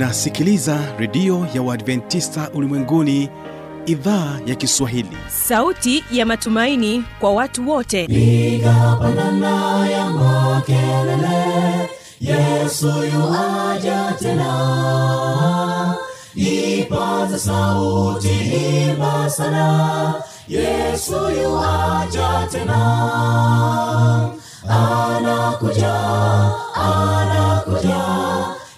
unasikiliza redio ya uadventista ulimwenguni idhaa ya kiswahili. Sauti ya matumaini kwa watu wote. Piga pandana ya makelele yesu yuaja tena. Ipaza sauti imba sana yesu yuaja tena. Anakuja anakuja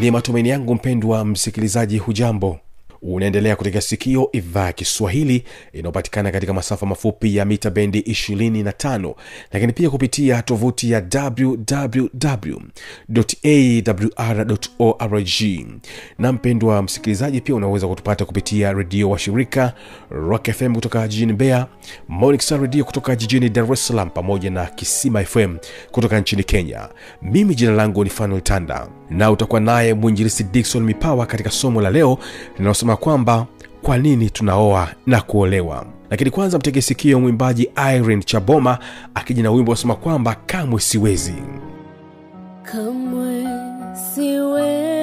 ni matumaini yangu mpendwa msikilizaji hujambo? Unaendelea kutega sikio idhaa ya kiswahili inayopatikana katika masafa mafupi ya mita bendi 25 lakini pia kupitia tovuti ya wwwawr na mpendwa msikilizaji pia unaweza kutupata kupitia redio wa shirika rock fm kutoka jijini bea monisa redio kutoka jijini dar es salaam pamoja na kisima fm kutoka nchini kenya. Mimi jina langu ni fanuel tanda na utakuwa naye mwinjilisi dikson mipawa katika somo la leo linalosema kwamba kwa nini tunaoa na kuolewa? Lakini kwanza mtege sikio mwimbaji irene chaboma akija na wimbo wasema kwamba kamwe siwezi. Kamwe siwezi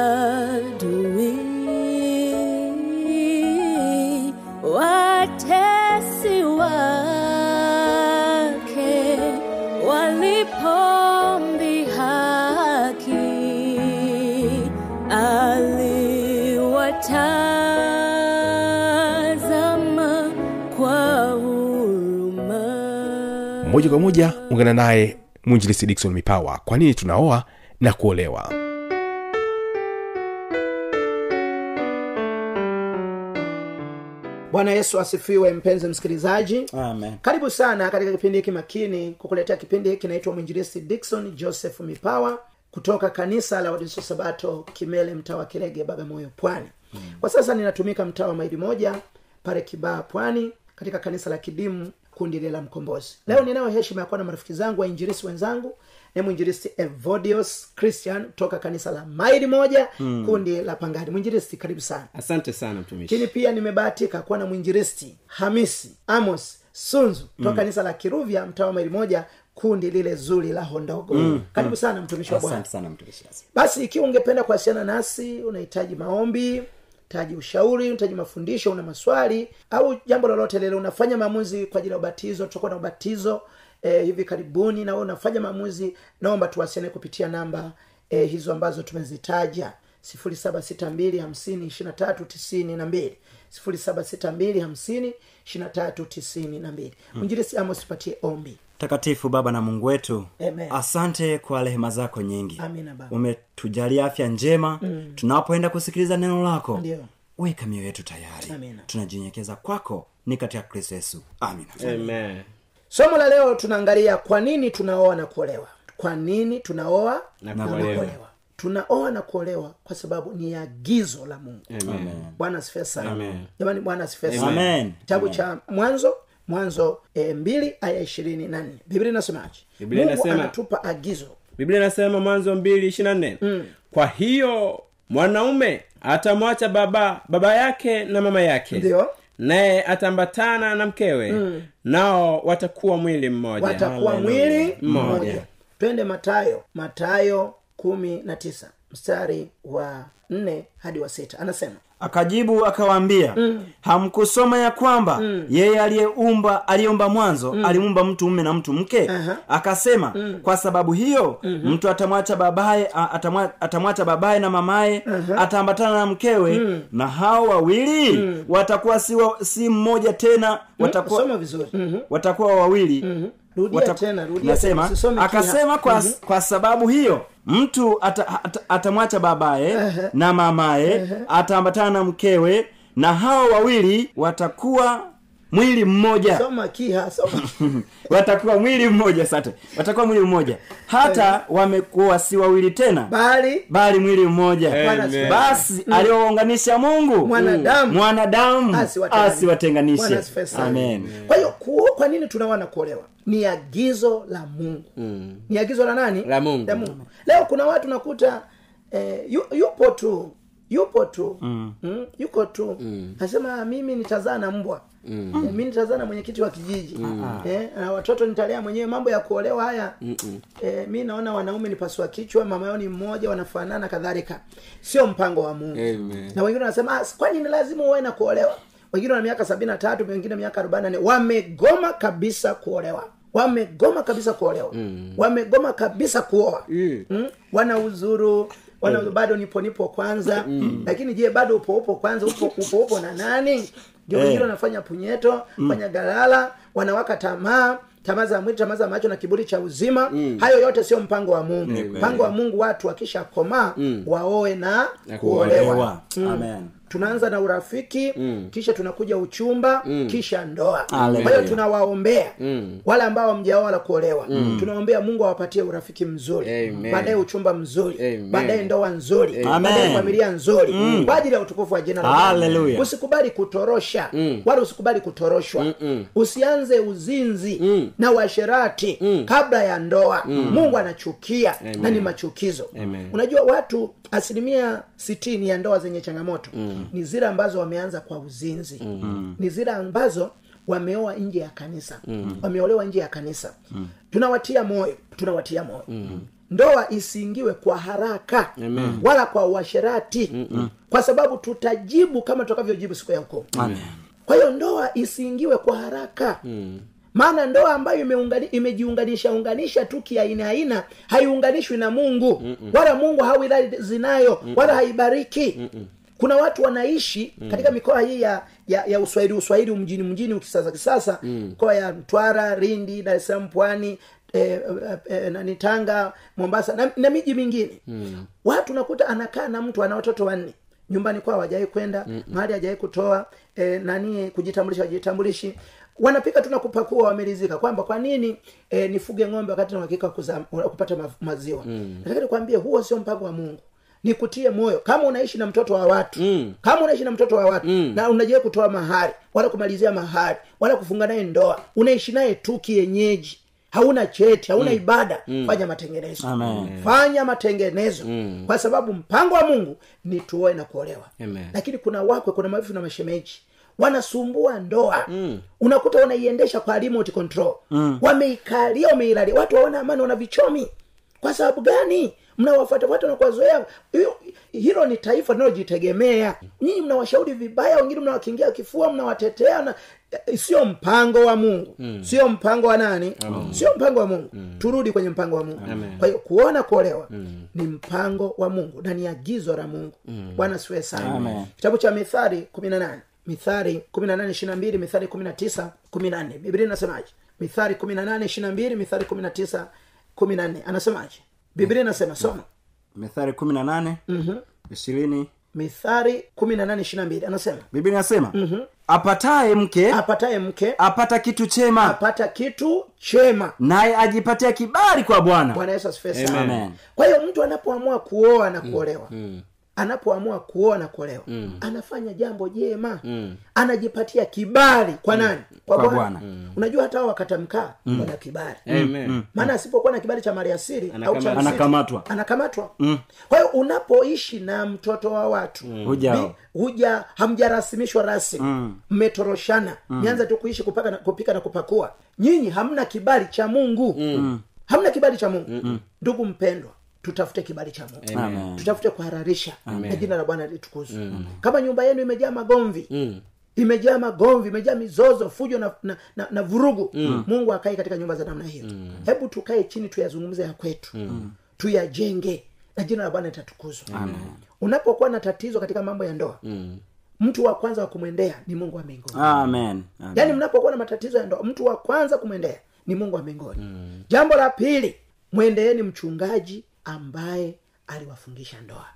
maadui watesi wake walipombi haki aliwatazama kwa huruma. Moja kwa moja ungana naye mwinjilisi dikson mipawa. Kwa nini tunaoa na kuolewa bwana yesu asifiwe mpenzi msikilizaji Amen. karibu sana katika kipindi hiki makini kukuletea kipindi hiki naitwa mwinjirisi dikson joseph mipawa kutoka kanisa la wadiso sabato kimele mtaa wa kirege bagamoyo pwani mm. kwa sasa ninatumika mtaa wa maili moja pale kibaa pwani katika kanisa la kidimu kundi lile la mkombozi. Leo ninayo heshima ya kuwa na marafiki zangu wainjirisi wenzangu ni mwinjirisi evodios christian kutoka kanisa la maili moja mm. kundi la pangani. Mwinjilisti karibu sana. Asante sana mtumishi. Lakini pia nimebahatika kuwa na mwinjiristi hamisi amos sunzu toka kanisa la kiruvya mtaa wa maili moja kundi lile zuri la hondogo. Mm. karibu sana mtumishi wa bwana. Asante sana mtumishi basi ikiwa ungependa kuwasiliana nasi unahitaji maombi unahitaji ushauri unahitaji mafundisho una maswali au jambo lolote lile unafanya maamuzi kwa ajili ya ubatizo tutakuwa na ubatizo eh, hivi karibuni na wewe unafanya maamuzi naomba tuwasiliane kupitia namba e, hizo ambazo tumezitaja. sifuri saba sita mbili hamsini ishirina tatu tisini na mbili. sifuri saba sita mbili hamsini ishirina tatu tisini na mbili. Mwinjilisi amos tupatie ombi takatifu baba na mungu wetu. Amen. asante kwa rehema zako nyingi. Umetujalia afya njema. Mm. tunapoenda kusikiliza neno lako Ndiyo. weka mioyo yetu tayari. Amina. tunajinyenyekeza kwako ni katika kristo yesu. Amina. Amen. somo la leo tunaangalia kwa nini tunaoa na kuolewa. Kwa nini tunaoa Na na kuolewa. tunaoa na kuolewa kwa sababu ni agizo la mungu. Bwana asifiwe jamani bwana kitabu cha mwanzo mwanzo e, mbili aya ishirini na nne. Biblia inasemaje? Biblia inasema- anatupa agizo. Biblia inasema mwanzo mbili ishirina nne. Mm. kwa hiyo mwanaume atamwacha baba baba yake na mama yake. Ndio. Naye atambatana na mkewe. Mm. nao watakuwa mwili mmoja. Watakuwa Hallelujah. mwili Mmoja. mmoja. Twende matayo matayo kumi na tisa. Mstari wa nne hadi wa sita. Anasema akajibu akawaambia mm. hamkusoma ya kwamba mm. yeye aliyeumba aliyeumba mwanzo mm. aliumba mtu mume na mtu mke Aha. akasema mm. kwa sababu hiyo mm-hmm. mtu atamwacha babaye atamwa- atamwacha babaye na mamaye ataambatana na mkewe mm. na hao wawili mm. watakuwa si, wa, si mmoja tena watakuwa, mm-hmm. watakuwa wawili mm-hmm. Rudia tena rudia nasema tena, akasema kwa, kwa sababu hiyo mtu ata, ata, atamwacha babaye na mamaye ataambatana na mkewe na hao wawili watakuwa mwili mmoja. Soma kiha soma. Watakuwa mwili mmoja sate watakuwa mwili mmoja. Hata wamekuwa si wawili tena. Bali? Bali mwili mmoja. Amen. basi aliowaunganisha mungu. Mwanadamu. mwanadamu. Asiwatenganishe. amen. Kwa hiyo kuo- kwa nini tunaoa na kuolewa? Ni agizo la mungu. Mm. ni agizo la nani? La Mungu. la mungu. Leo kuna watu nakuta eh, yu, yupo tu yupo tu. Mm. Mm, yuko tu. Mm. nasema mimi nitazaa na mbwa. Mm. mi nitazaa na mwenyekiti wa kijiji. Mm. eh, na watoto nitalea mwenyewe. Mambo ya kuolewa haya. Eh, mi naona wanaume ni pasua kichwa mama yao ni mmoja wanafanana kadhalika. Sio mpango wa mungu. Amen. na wengine wanasema "Ah, kwani ni lazima uwe na kuolewa? Wengine wana miaka sabini na tatu wengine miaka arobaini na nne. Wamegoma kabisa kuolewa. Wamegoma kabisa kuolewa. Mm. wamegoma kabisa kuoa. Mm. mm? Wana mm. bado nipo nipo kwanza mm. lakini je bado upo upo kwanza upo upo upo na nani ndio Eh. wengine wanafanya punyeto fanya galala wanawaka tamaa tamaa za mwili tamaa za macho na kiburi cha uzima mm. hayo yote sio mpango wa mungu mpango wa mungu watu wakisha komaa mm. waoe na Na kuolewa mm. amen tunaanza na urafiki mm. kisha tunakuja uchumba mm. kisha ndoa kwa hiyo tunawaombea mm. wale ambao mjaoa wala kuolewa mm. tunawaombea mungu awapatie urafiki mzuri baadaye uchumba mzuri baadaye ndoa nzuri baadaye familia nzuri mm. kwa ajili ya utukufu wa jina la usikubali kutorosha mm. wala usikubali kutoroshwa Mm-mm. usianze uzinzi mm. na uasherati mm. kabla ya ndoa mm. mungu anachukia na ni machukizo Amen. unajua watu asilimia sitini ya ndoa zenye changamoto. Mm. ni zile ambazo wameanza kwa uzinzi. Mm. ni zile ambazo wameoa nje ya kanisa. Mm. wameolewa nje ya kanisa. Mm. tunawatia moyo. Tunawatia moyo. Mm. Ndoa isiingiwe kwa haraka. Amen. wala kwa uasherati. Mm-mm. kwa sababu tutajibu kama tutakavyojibu siku ya hukumu. Kwa hiyo ndoa isiingiwe kwa haraka. Mm. Maana ndoa ambayo imeungani, imejiunganisha unganisha tu kiaina aina haiunganishwi na mungu Mm-mm. wala mungu hawiradhi nayo Mm-mm. wala haibariki Mm-mm. kuna watu wanaishi mm. katika mikoa hii ya, ya, ya uswahili uswahili mjini mjini ukisasa kisasa mikoa ya mtwara rindi dar es salaam pwani eh, e, e, nani tanga mombasa na, na miji mingine mm. watu nakuta anakaa na mtu ana watoto wanne nyumbani kwao hajawai kwenda mahali hajawai kutoa eh, nani kujitambulisha wajitambulishi wanapika tu na kupakua wamelizika kwamba kwa nini e, nifuge ng'ombe wakati na uhakika kupata maziwa mm. nataka nikwambie huo sio mpango wa mungu nikutie moyo kama unaishi na mtoto wa watu mm. kama unaishi na mtoto wa watu mm. na unajai kutoa mahari wala kumalizia mahari wala kufunga naye ndoa unaishi naye tu kienyeji hauna cheti hauna mm. ibada mm. fanya matengenezo Amen. fanya matengenezo mm. kwa sababu mpango wa mungu ni tuoe na kuolewa Amen. lakini kuna wakwe kuna mavifu na mashemeji wanasumbua ndoa. Mm. unakuta wanaiendesha kwa remote control. Mm. wameikalia wameilalia watu waona amani wana vichomi. Kwa sababu gani? Mnawafuatafuata na kuwazoea. Hilo ni taifa linalojitegemea. Nyinyi mnawashauri vibaya wengine mnawakingia kifua mnawatetea na eh, sio mpango wa mungu. Sio mpango wa nani? Sio mpango wa mungu. Turudi kwenye mpango wa mungu. Kwa hiyo kuona kuolewa ni mpango wa mungu na ni agizo la mungu. Bwana siwe sana. Kitabu cha mithali kumi na nane mithali kumi na nane ishiri na mbili mithali kumi na tisa kumi na nne. Biblia inasemaje? Mithali kumi na nane ishiri na mbili mithali kumi na tisa kumi na nne. Anasemaje? Biblia inasema soma. Mithali kumi na nane ishirini. Mithari kumi na nane ishirina mbili. Anasema. Biblia inasema apataye mke apataye mke apata kitu chema. apata kitu chema. Naye ajipatia kibali kwa bwana. Bwana yesu asifiwe sana. Kwa hiyo mtu anapoamua kuoa na kuolewa anapoamua kuoa na kuolewa anafanya jambo jema. Anajipatia kibali. Kwa nani? Kwa Bwana. Bwana. unajua hata hao wakata mkaa wana kibali. Amen. maana asipokuwa na kibali cha maliasiri au cha Anakamatwa. Anakamatwa. mm. kwa hiyo unapoishi na mtoto wa watu mm. huja hamjarasimishwa rasmi. Mmetoroshana. Mianza tu kuishi kupaka na, kupika na kupakua. Nyinyi hamna kibali cha mungu. Hamna kibali cha mungu. Ndugu mpendwa tutafute kibali cha mungu. Amen. tutafute kuhararisha. Na jina la bwana litukuzwe. Kama nyumba yenu imejaa magomvi imejaa magomvi imejaa mizozo fujo na, na, na, na vurugu mungu akae katika nyumba za namna hiyo. Hebu tukae chini tuyazungumze ya kwetu. Tuyajenge. Na jina la bwana litatukuzwa unapokuwa na tatizo katika mambo ya ndoa mtu wa kwanza wa kumwendea ni mungu wa mbinguni. Amen. Amen. yaani mnapokuwa na matatizo ya ndoa mtu wa kwanza kumwendea ni mungu wa mbinguni. Jambo la pili mwendeeni mchungaji ambaye aliwafungisha ndoa.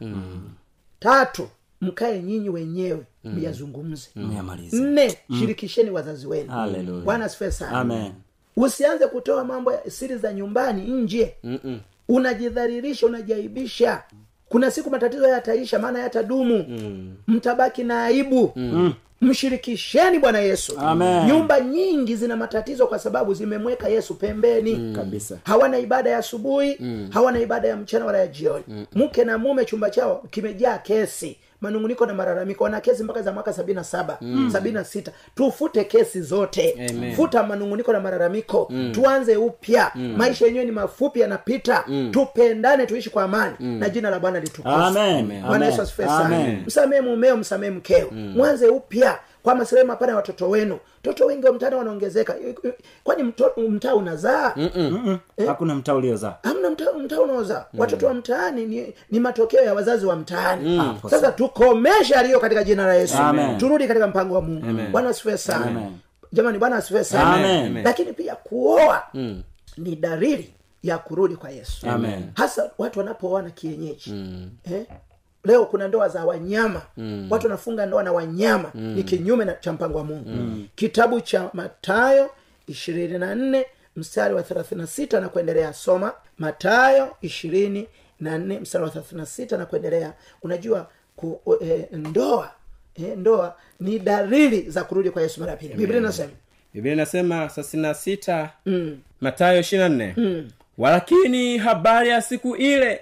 Tatu mkae nyinyi wenyewe myazungumze mm. nne shirikisheni wazazi wenu. Bwana asifiwe sana. Usianze kutoa mambo ya siri za nyumbani nje. Unajidharirisha unajaibisha kuna siku matatizo yataisha maana yatadumu. Mtabaki na aibu mshirikisheni bwana yesu. Amen. nyumba nyingi zina matatizo kwa sababu zimemweka yesu pembeni. Kabisa. Hawana ibada ya asubuhi hawana ibada ya mchana wala ya jioni. Mke na mume chumba chao kimejaa kesi manunguniko na malalamiko wana kesi mpaka za mwaka sabini na saba sabini na sita. Tufute kesi zote. Amen. futa manunguniko na malalamiko. Tuanze upya. Maisha yenyewe ni mafupi yanapita. Tupendane tuishi kwa amani na jina la bwana litukuzwe. Bwana yesu asifiwe sana. Msamehe mumeo msamehe mkeo. Mwanze upya kwa maslahi mapana ya watoto wenu. Toto wengi wa mtaani wanaongezeka. Kwani mtaa unazaa? Hakuna mtaa uliozaa. Hamna mtaa mtaa unaozaa. Watoto wa mtaani ni, ni matokeo ya wazazi wa mtaani. Mm. sasa tukomeshe aliyo katika jina la yesu. Amen. turudi katika mpango wa mungu. Bwana asifiwe sana. Amen. jamani bwana asifiwe sana. Amen. lakini pia kuoa ni dalili ya kurudi kwa yesu. Amen. hasa watu wanapooana kienyeji. Eh? Leo kuna ndoa za wanyama. Watu wanafunga ndoa na wanyama. Ni kinyume na cha mpango wa mungu. Kitabu cha matayo ishirini na nne mstari wa thelathini na sita na kuendelea. Soma matayo ishirini na nne mstari wa thelathini na sita na kuendelea. Unajua ku, eh, ndoa eh, ndoa ni dalili za kurudi kwa yesu mara ya pili. Biblia inasema. Biblia inasema thelathini na sita matayo ishirini na nne. Walakini habari ya siku ile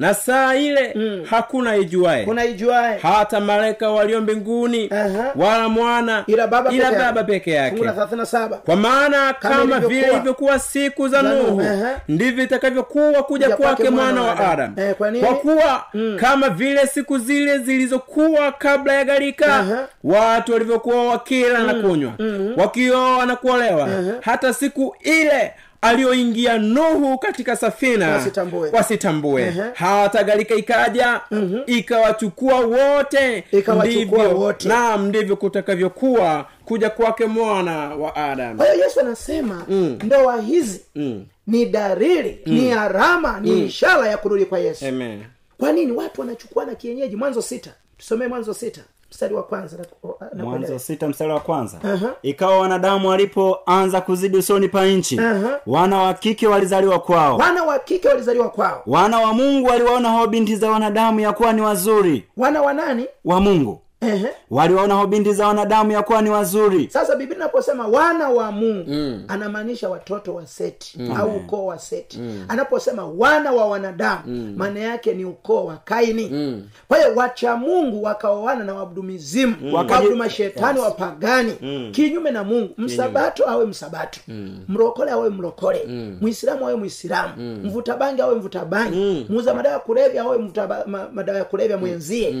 na saa ile hakuna ijuae hata malaika walio mbinguni Aha. wala mwana ila baba ila peke yake. baba peke yake. Kwa maana kama, kama vile ilivyokuwa. siku za Nuhu, uh-huh. ndivyo itakavyokuwa kuja kwake mwana wa adamu. Eh, kwa kwa kuwa kama vile siku zile zilizokuwa kabla ya gharika Aha. watu walivyokuwa wakila na kunywa wakioa na kuolewa hata siku ile aliyoingia nuhu katika safina Wasitambue. wasitambue. Gharika ikaja ikawachukua wote. Ndivyo- wote. naam ndivyo kutakavyokuwa kuja kwake mwana wa adamu. Kwa hiyo yesu anasema ndoa hizi ni dalili ni arama ni ishara ya kurudi kwa yesu. Amen. kwa nini watu wanachukuana kienyeji? Mwanzo sita. Tusomee mwanzo sita mstari wa kwanza na- mwanzo sita mstari wa kwanza. Aha. ikawa wanadamu walipoanza kuzidi usoni pa nchi Aha. wana wa kike walizaliwa kwao. Wana wa kike walizaliwa kwao. Wana wa mungu waliwaona hao binti za wanadamu ya kuwa ni wazuri. Wana wa nani? Wa mungu Waliwaona binti za wanadamu ya kuwa ni wazuri. Sasa biblia inaposema wana wa mungu anamaanisha watoto wa seti au ukoo wa seti. Anaposema wana wa wanadamu maana yake ni ukoo wa kaini. Kwa hiyo wacha mungu wakaoana na waabudu mizimu Wakaji- waabudu mashetani wapagani kinyume na mungu msabato awe msabato. Mrokole awe mrokole. Mwislamu awe mwislamu mvuta bangi awe mvuta bangi. Muuza madawa ya kulevya awe mvuta ba- ma- madawa ya kulevya mwenzie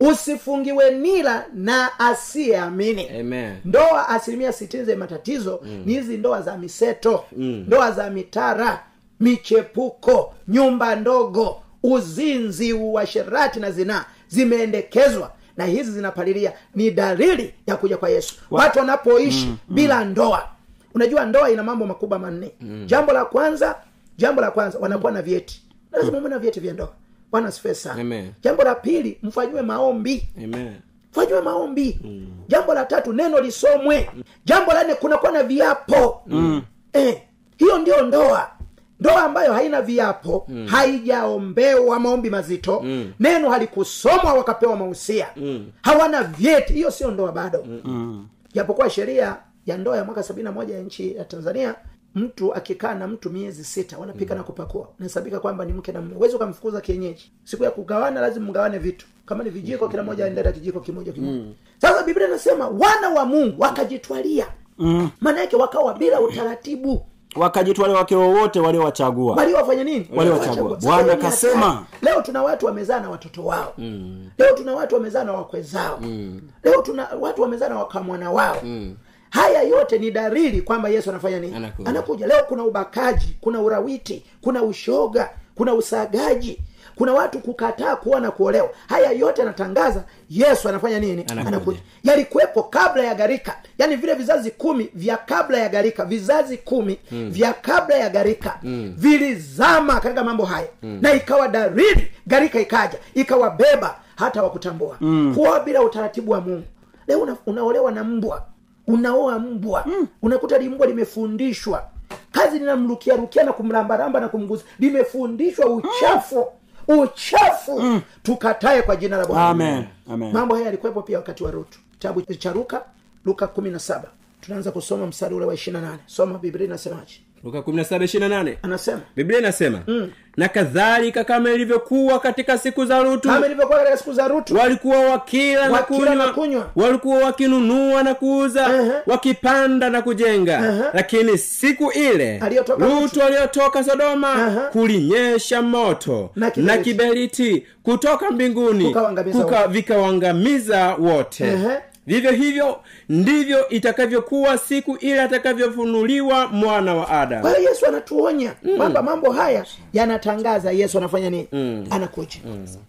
usifungiwe nila na asiyeamini ndoa asilimia sitini za matatizo mm. ni hizi ndoa za miseto mm. ndoa za mitara michepuko nyumba ndogo uzinzi uasherati na zinaa zimeendekezwa na hizi zinapalilia ni dalili ya kuja kwa yesu watu wanapoishi mm. bila ndoa unajua ndoa ina mambo makubwa manne mm. jambo la kwanza jambo la kwanza wanakuwa na vyeti lazima mm. na vyeti vya ndoa bwana asifiwe sana jambo la pili mfanyiwe maombi Amen. fanyiwe maombi mm. jambo la tatu neno lisomwe jambo la nne kunakuwa na viapo mm. eh, hiyo ndio ndoa ndoa ambayo haina viapo mm. haijaombewa maombi mazito mm. neno halikusomwa wakapewa mahusia mm. hawana vyeti hiyo sio ndoa bado mm. japokuwa sheria ya ndoa ya mwaka sabini na moja ya nchi ya tanzania mtu akikaa na mtu miezi sita wanapika na kupakua. Nahesabika kwamba ni mke na mume. Huwezi ukamfukuza kienyeji. Siku ya kugawana lazima mgawane vitu. Kama ni vijiko kila moja aendea kijiko kimoja kimoja. Sasa biblia inasema wana wa mungu wakajitwalia. Mm. maana yake wakawa bila utaratibu. Wakajitwalia wake wowote waliowachagua. Waliowafanya nini? Waliowachagua. Bwana akasema. leo tuna watu wamezaa na watoto wao. Mm. leo tuna watu wamezaa na wakwe zao. Mm. leo tuna watu wamezaa na wakamwana wao. Mm. Haya yote ni dalili kwamba yesu anafanya nini? Anakuja. anakuja. Leo kuna ubakaji kuna urawiti kuna ushoga kuna usagaji kuna watu kukataa kuoa na kuolewa. Haya yote anatangaza yesu anafanya nini? Anakuja. anakuja. Yalikuwepo kabla ya gharika. Yaani vile vizazi kumi vya kabla ya gharika. Vizazi kumi mm. vya kabla ya gharika. Mm. vilizama katika mambo haya. Mm. na ikawa dalili gharika ikaja. Ikawabeba hata wakutambua mm. kuoa bila utaratibu wa mungu. Leo una, unaolewa na mbwa unaoa mbwa. Mm. unakuta limbwa limefundishwa. Kazi linamrukia rukia na kumlambaramba na kumguza. Limefundishwa uchafu. Uchafu. Mm. tukatae kwa jina la bwana. Amen. Amen. Mambo haya yalikuwepo pia wakati wa rutu. Kitabu cha luka luka kumi na saba. Tunaanza kusoma mstari ule wa ishiri nane. Soma biblia inasemaje luka 17:28 anasema biblia inasema mm. na kadhalika kama ilivyokuwa katika siku za lutu kama ilivyokuwa katika siku za rutu walikuwa wakila na Wakila na kunywa walikuwa wakinunua na kuuza Ehe. wakipanda na kujenga Ehe. lakini siku ile Aliyotoka lutu aliyotoka sodoma Ehe. kulinyesha moto Na na kiberiti. kutoka mbinguni kuka, vikawangamiza wote Ehe. Vivyo hivyo ndivyo itakavyokuwa siku ile atakavyofunuliwa mwana wa adamu kwa hiyo yesu anatuonya. Kwamba mambo haya yanatangaza yesu anafanya nini? Mm. anakuja.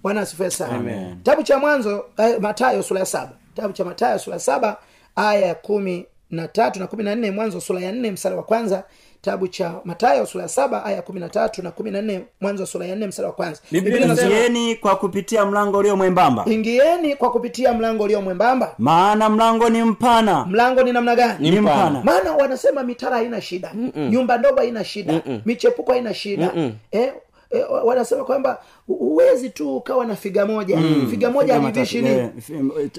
Bwana asifue sana. Kitabu cha mwanzo eh, matayo sura ya saba. Kitabu cha matayo sura ya saba aya ya kumi na tatu na kumi na nne mwanzo sura ya nne msara wa kwanza kitabu cha matayo sura ya saba aya ya kumi na tatu na kumi na nne mwanzo sura ya nne msara wa kwanza. Ingieni kwa kupitia mlango ulio mwembamba. Ingieni kwa kupitia mlango ulio mwembamba. Maana mlango ni mpana. Mlango ni namna gani? Ni mpana. maana wanasema mitara haina shida. Mm-mm. nyumba ndogo haina shida. Mm-mm. michepuko haina shida. Eh, eh, wanasema kwamba hu- huwezi tu ukawa na figa moja mm. figa moja halivishi eh,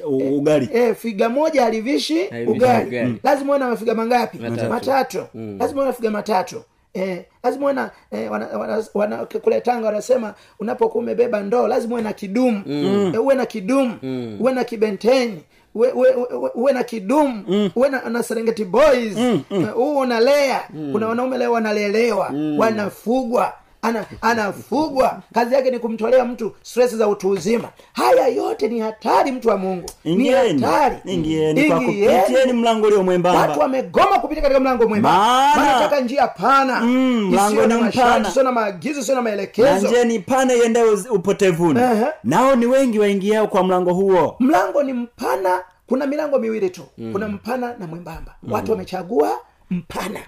u- ugali eh, figa moja halivishi ugali. Mm. lazima uwe na mafiga mangapi Matatu. matatu lazima uwe na figa matatu Eh, lazima uwe na eh, wana, wana, wana, kule tanga wanasema unapokuwa umebeba ndoo lazima uwe na kidumu mm. eh, uwe na kidumu mm. uwe na kibenteni uwe, uwe, uwe, uwe na kidumu mm. uwe na, na serengeti boys mm, mm. Uh, unalea mm. kuna wanaume leo wanalelewa mm. wanafugwa ana anafugwa. Kazi yake ni kumtolea mtu stress za utu uzima. Haya yote ni hatari mtu wa mungu. Ni hatari. ingieni mlango ulio watu wamegoma kupita katika mlango wanataka njia pana. Mm, mlango na mpana. isiyo na maagizo sio na maelekezo. Njia ni pana iendayo upotevuni. Ehe. nao ni wengi waingiao kwa mlango huo. Mlango ni mpana kuna milango miwili tu. Mm. kuna mpana na mwembamba. Mm. watu wamechagua mpana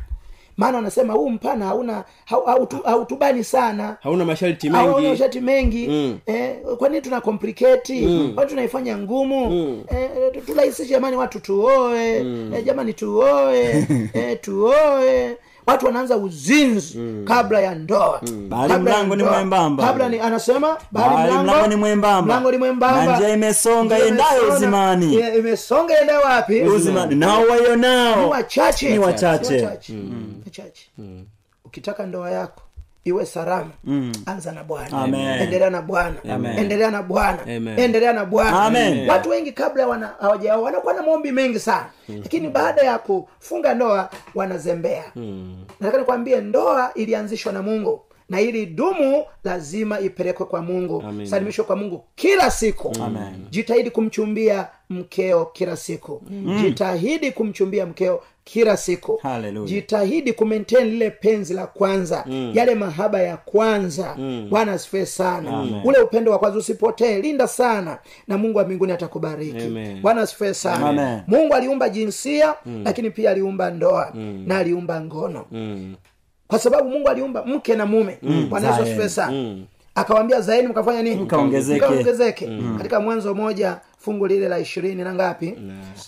maana wanasema huu mpana hauna hau- hautu- sana. Hauna masharti hauna mengi masharti mengi. Mm. eh, kwa nini tuna kompliketi mm. kwani tunaifanya ngumu? Mm. eh, tu- turahisishe jamani watu tuoe. Eh, jamani tuoe. Eh, tuoe watu wanaanza uzinzi kabla ya ndoa. Bali Kabla ya mlango ni mwembamba. kabla ni anasema bali Bali mlango ni mwembamba. mlango ni mwembamba. Njia imesonga imesonga- uzimani. Imesonga iendayo wapi? Uzimani. Nao ni wachache. Ni wachache. Wachache. ukitaka ndoa yako iwe salama. Anza na bwana. Endelea na bwana. Endelea na bwana. Endelea na bwana. Watu wengi kabla wana hawajaoa wanakuwa na maombi mengi sana. Lakini baada ya kufunga ndoa wanazembea. Nataka nikwambie ndoa ilianzishwa na mungu na ili dumu lazima ipelekwe kwa mungu. Salimishwe kwa mungu kila siku. Amen. jitahidi kumchumbia mkeo kila siku. Jitahidi kumchumbia mkeo kila siku. Hallelujah. jitahidi kumaintain lile penzi la kwanza. Yale mahaba ya kwanza. Bwana asifue sana. Amen. ule upendo wa kwanza usipotee linda sana na mungu wa mbinguni atakubariki. Bwana asifiwe sana. Amen. mungu aliumba jinsia lakini pia aliumba ndoa na aliumba ngono. Mm. Kwa sababu mungu aliumba mke na mume. Bwana yesu zaeni. asifiwe sana. Akawambia zaeni mkafanya nini? Mkaongezeke. mm. katika mwanzo moja fungu lile la ishirini na ngapi?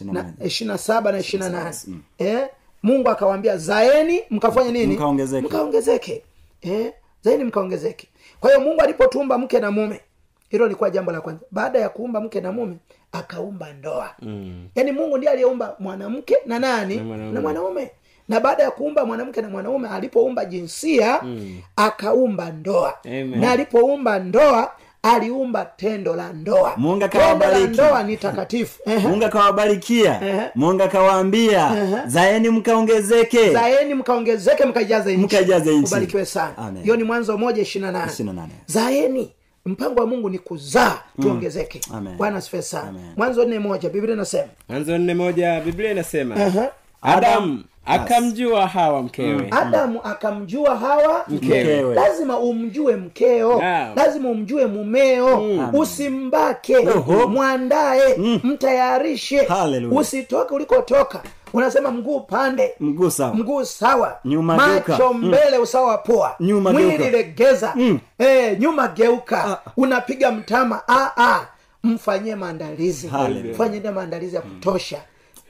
Na na ishiri na saba na ishiri na nane. Eh? mungu akawambia zaeni mkafanya nini? Mkaongezeke. mkaongezeke. Eh? zaeni mkaongezeke. Kwa hiyo mungu alipotumba mke na mume hilo likuwa jambo la kwanza. Baada ya kuumba mke na mume akaumba ndoa. Mm. yaani mungu ndiye aliyeumba mwanamke na nani? Na mwanaume. mwanaume na baada ya kuumba mwanamke na mwanaume alipoumba jinsia mm. akaumba ndoa. Amen. na alipoumba ndoa aliumba tendo la ndoa. Mungu tendo la akawabariki. ndoa ni takatifu. Mungu akawabarikia mungu akawaambia zaeni mkaongezeke. Zaeni mkaongezeke mkaijaze Mkaijaze nchi. ubarikiwe sana. Hiyo ni mwanzo moja ishirina nane. Zaeni. Mpango wa mungu ni kuzaa tuongezeke. Amen. bwana sana. Mwanzo nne moja biblia inasema. Mwanzo nne moja biblia inasema Aha. Adamu akamjua hawa mkewe. Adamu akamjua hawa Mkewe. lazima umjue mkeo. Naam. lazima umjue mumeo. Usimbake. Oho. mwandae. Mtayarishe. Hallelujah. usitoke ulikotoka. Unasema mguu pande. Mguu sawa. Mguu sawa. Nyuma macho geuka. mbele usawa wa poa. Nyuma mwili geuka. legeza. Mm. e, nyuma geuka. Unapiga mtama. Ah, ah. mfanyie maandalizi. Mfanyie maandalizi ya kutosha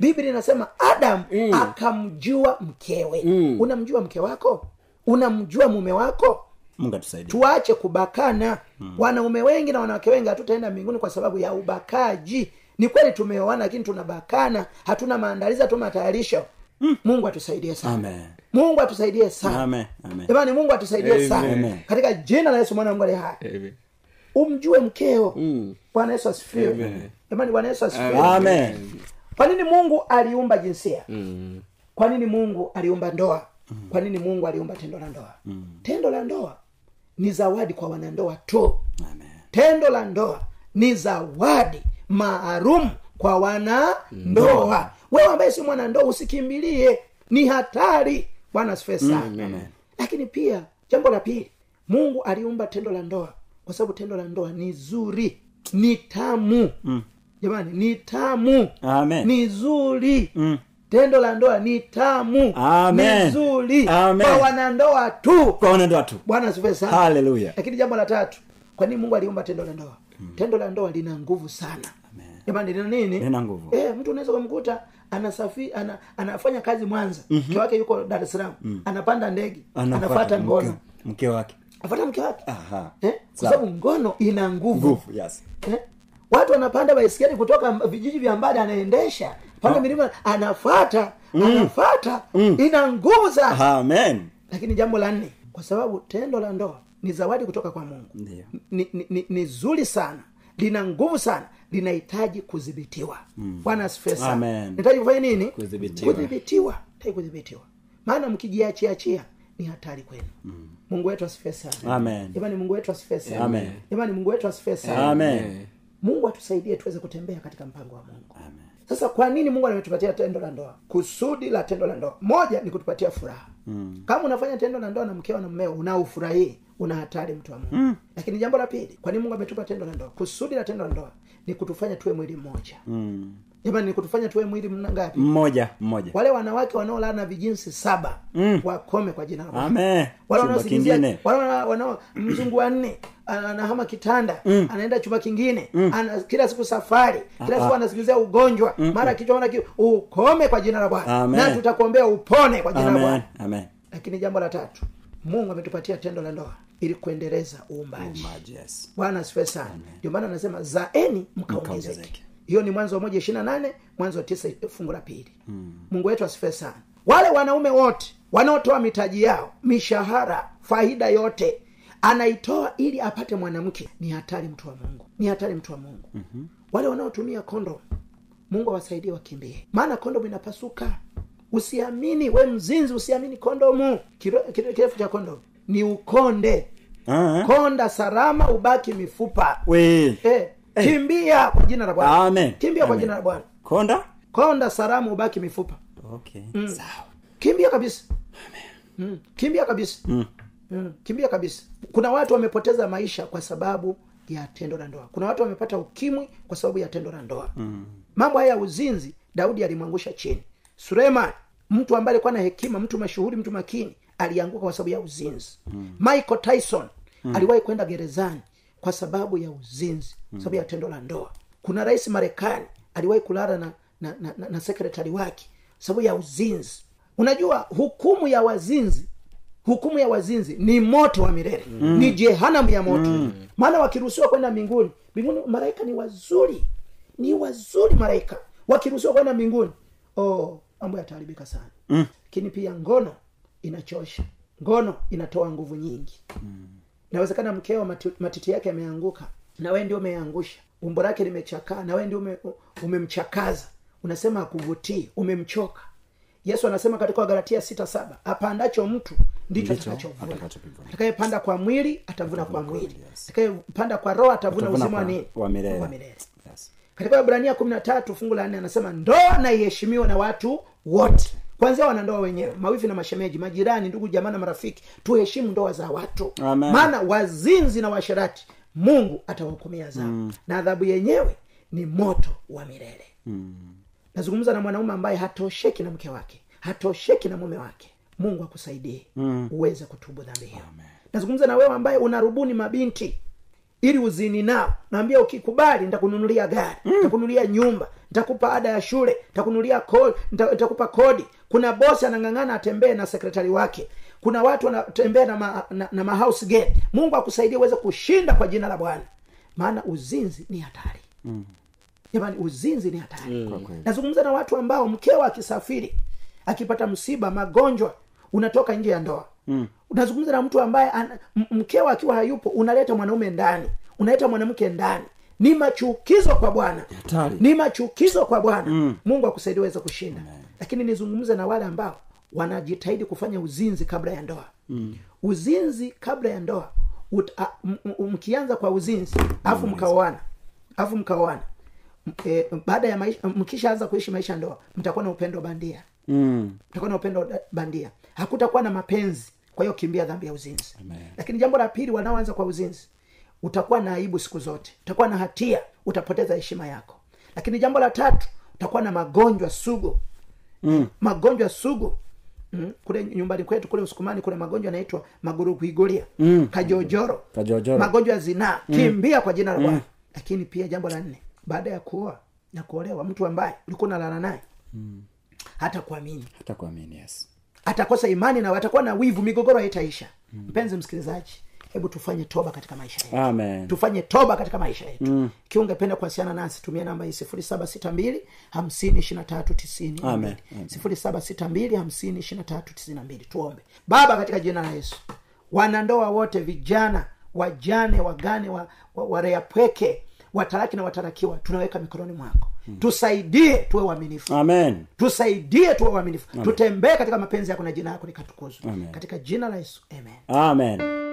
biblia inasema adam akamjua mkewe. Unamjua mke wako? Unamjua mume wako? Tuache kubakana. Wanaume wengi na wanawake wengi hatutaenda mbinguni kwa sababu ya ubakaji. Ni kweli tumeoana lakini tunabakana. Hatuna maandalizi hatuna matayarisho. Mungu atusaidie sana. Amen. mungu atusaidie sana. Amen. Amen. jamani mungu atusaidie sana. Katika jina la yesu mwana wa mungu aliye hai. Umjue mkeo. Bwana yesu asifiwe. Jamani bwana yesu asifiwe. Kwa nini mungu aliumba jinsia? Kwa nini mungu aliumba ndoa? Kwa nini mungu aliumba tendo la ndoa? Tendo la ndoa ni zawadi kwa wanandoa tu. Amen. tendo la ndoa ni zawadi maalum kwa wanandoa. Wewe ambaye si mwanandoa usikimbilie. Ni hatari. Bwana asifiwe sana. Lakini pia jambo la pili mungu aliumba tendo la ndoa kwa sababu tendo la ndoa ni zuri ni tamu jamani ni tamu. Amen. ni zuri. Tendo la ndoa ni tamu. Amen. ni zuri Amen. kwa wanandoa tu. Kwa wanandoa tu. Bwana sana. Hallelujah. lakini jambo la tatu kwa nini mungu aliumba tendo la ndoa? Tendo la ndoa lina nguvu sana. Jamani lina nini? Lina nguvu. e, mtu unaweza kumkuta anasafi ana, anafanya kazi mwanza. Mke wake yuko dar es salaam. Anapanda ndege. Anafata ngono. mke wake. Afata mke wake? Eh? kwa sababu ngono ina nguvu. Nguvu yes. Eh? Watu wanapanda baiskeli kutoka vijiji vya mbali anaendesha. Panda milima anafata anafata ina nguvu sasa amen. Lakini jambo la nne kwa sababu tendo la ndoa ni zawadi kutoka kwa mungu. Ndiyo. ni, ni, ni, ni zuri sana. Lina nguvu sana. Linahitaji kudhibitiwa. Bwana asifiwe sana. Kufanya nini? Kudhibitiwa. hitaji kudhibitiwa. Maana mkijiachiachia ni hatari kwenu. Mungu wetu asifiwe sana. Jamani mungu wetu asifiwe sana. Jamani mungu wetu asifiwe sana. Amen mungu atusaidie tuweze kutembea katika mpango wa mungu. Sasa kwa nini mungu ametupatia tendo la ndoa? Kusudi la tendo la ndoa. Moja ni kutupatia furaha. Mm. kama unafanya tendo la ndoa na mkeo na mmeo unaofurahii una hatari mtu wa mungu. Mm. lakini jambo la pili kwa nini mungu ametupa tendo la ndoa? Kusudi la tendo la ndoa ni kutufanya tuwe mwili mmoja. Mm. Jamani ni kutufanya tuwe mwili ngapi? Mmoja mmoja. Wale wanawake wanaolala na vijinsi saba Mm. wakome kwa jina la wale wanao mzungu wanne anahama kitanda anaenda chumba kingine ana, kila siku safari kila siku anasingizia ugonjwa mara kichwa mara ki, ukome kwa jina la bwana. Na tutakuombea upone kwa jina la bwana. Lakini jambo la tatu mungu ametupatia tendo la ndoa ili kuendeleza uumbaji. Bwana yes. Asifiwe sana. Ndio maana anasema zaeni Mkaongezeke. Hiyo ni mwanzo moja ishiri na nane mwanzo tisa fungu la pili. Mungu wetu asifiwe sana. Wale wanaume wote wanaotoa mitaji yao mishahara faida yote anaitoa ili apate mwanamke ni hatari mtu wa mungu. Ni hatari mtu wa mungu. Mm-hmm. wale wanaotumia kondom mungu awasaidie wakimbie. Maana kondomu inapasuka. Usiamini we mzinzi usiamini kondomu kirefu cha kondomu ni ukonde. Ah, konda salama ubaki mifupa. We. Eh, kimbia kwa jina la bwana. Amen. kimbia kwa jina la bwana. Konda? Konda salamu ubaki mifupa. Okay. Sawa. Kimbia kabisa. Mm. kimbia kabisa. Mm. Mm. kimbia kabisa. Kuna watu wamepoteza maisha kwa sababu ya tendo la ndoa. Kuna watu wamepata ukimwi kwa sababu ya tendo la ndoa. Mm. mambo haya ya uzinzi daudi alimwangusha chini. Suleiman mtu ambaye alikuwa na hekima mtu mashuhuri mtu makini alianguka kwa sababu ya uzinzi. Mm. michael tyson mm. aliwahi kwenda gerezani kwa sababu ya uzinzi mm. sababu ya tendo la ndoa. Kuna rais marekani aliwahi kulala na na, na, na, na sekretari wake sababu ya uzinzi. Unajua hukumu ya wazinzi hukumu ya wazinzi ni moto wa milele. Mm. ni jehanamu ya moto. Mm. maana wakiruhusiwa kwenda mbinguni mbinguni malaika ni wazuri. Ni wazuri malaika. Wakiruhusiwa kwenda mbinguni oh mambo yataharibika sana. Lakini pia ngono inachosha. Ngono inatoa nguvu nyingi inawezekana mkeo mati- matiti yake yameanguka na wee ndio umeangusha. Umbo lake limechakaa na wee ndio ume, umemchakaza. Unasema akuvutii umemchoka. Yesu anasema katika wagalatia sita saba apandacho mtu ndicho atakachovuna atakayepanda kwa mwili atavuna kwa mwili. atakayepanda kwa roho atavuna uzima wa milele. yes. katika ibrania kumi na tatu fungu la nne anasema ndoa naiheshimiwa na watu wote kwanzia wanandoa wenyewe mawifi na mashemeji majirani ndugu jamaa na marafiki tuheshimu ndoa za watu. Maana wazinzi na washerati mungu atawahukumia zao. Mm. na adhabu yenyewe ni moto wa milele. Mm. nazungumza na mwanaume ambaye hatosheki na mke wake hatosheki na mume wake. Mungu akusaidie mm. uweze kutubu dhambi hiyo. Nazungumza na wewe ambaye unarubuni mabinti ili uzini nao. Naambia ukikubali nitakununulia gari nitakununulia nyumba nitakupa ada ya shule nitakununulia kodi nitakupa kodi. Kuna bosi anang'ang'ana atembee na sekretari wake. Kuna watu wanatembea na, ma, na, na mahouse girl. mungu akusaidie uweze kushinda kwa jina la bwana. Maana uzinzi ni hatari. Jamani uzinzi ni hatari. Mm. nazungumza na watu ambao mkeo akisafiri akipata msiba magonjwa unatoka nje ya ndoa mm. unazungumza na mtu ambaye mkewa mkeo akiwa hayupo unaleta mwanaume ndani unaleta mwanamke ndani. Ni machukizo kwa bwana. Ni machukizo kwa bwana. Mm. mungu akusaidi uweze kushinda. Lakini nizungumze na wale ambao wanajitahidi kufanya uzinzi kabla ya ndoa. Mm. uzinzi kabla ya ndoa mkianza kwa uzinzi alafu mkaoana alafu mkaoana e, baada ya maisha mkishaanza kuishi maisha ndoa mtakuwa na upendo bandia. Mm. mtakuwa na upendo bandia. Hakutakuwa na mapenzi kwa hiyo kimbia dhambi ya uzinzi. Lakini jambo la pili wanaoanza kwa uzinzi utakuwa na aibu siku zote. Utakuwa na hatia utapoteza heshima yako. Lakini jambo la tatu utakuwa na magonjwa sugu. Mm. magonjwa sugu. Mm. kule nyumbani kwetu kule usukumani kuna magonjwa yanaitwa maguruguigolia mm. kajojoro. Kajojoro. magonjwa ya zinaa. Kimbia kwa jina la bwana. Lakini pia jambo la nne baada ya kuoa na kuolewa mtu ambaye ulikuwa unalala naye hata kuamini hata kuamini yes atakosa imani na atakuwa na wivu migogoro haitaisha. Mpenzi msikilizaji hebu tufanye toba katika maisha yetu. Amen. Tufanye toba katika maisha yetu. Mm. kiwa ungependa kuwasiliana nasi tumia namba hii sifuri saba sita mbili hamsini ishiri na tatu tisini sifuri saba sita mbili hamsini ishiri na tatu tisini na mbili. Tuombe. Baba katika jina la yesu wanandoa wote vijana wajane wagane wa, wa, wareapweke wataraki na watarakiwa tunaweka mikononi mwako. Hmm. tusaidie tuwe waaminifu. Amen. Tusaidie tuwe uaminifu tutembee katika mapenzi yako na jina yako likatukuzwa katika jina la yesu. Amen. Amen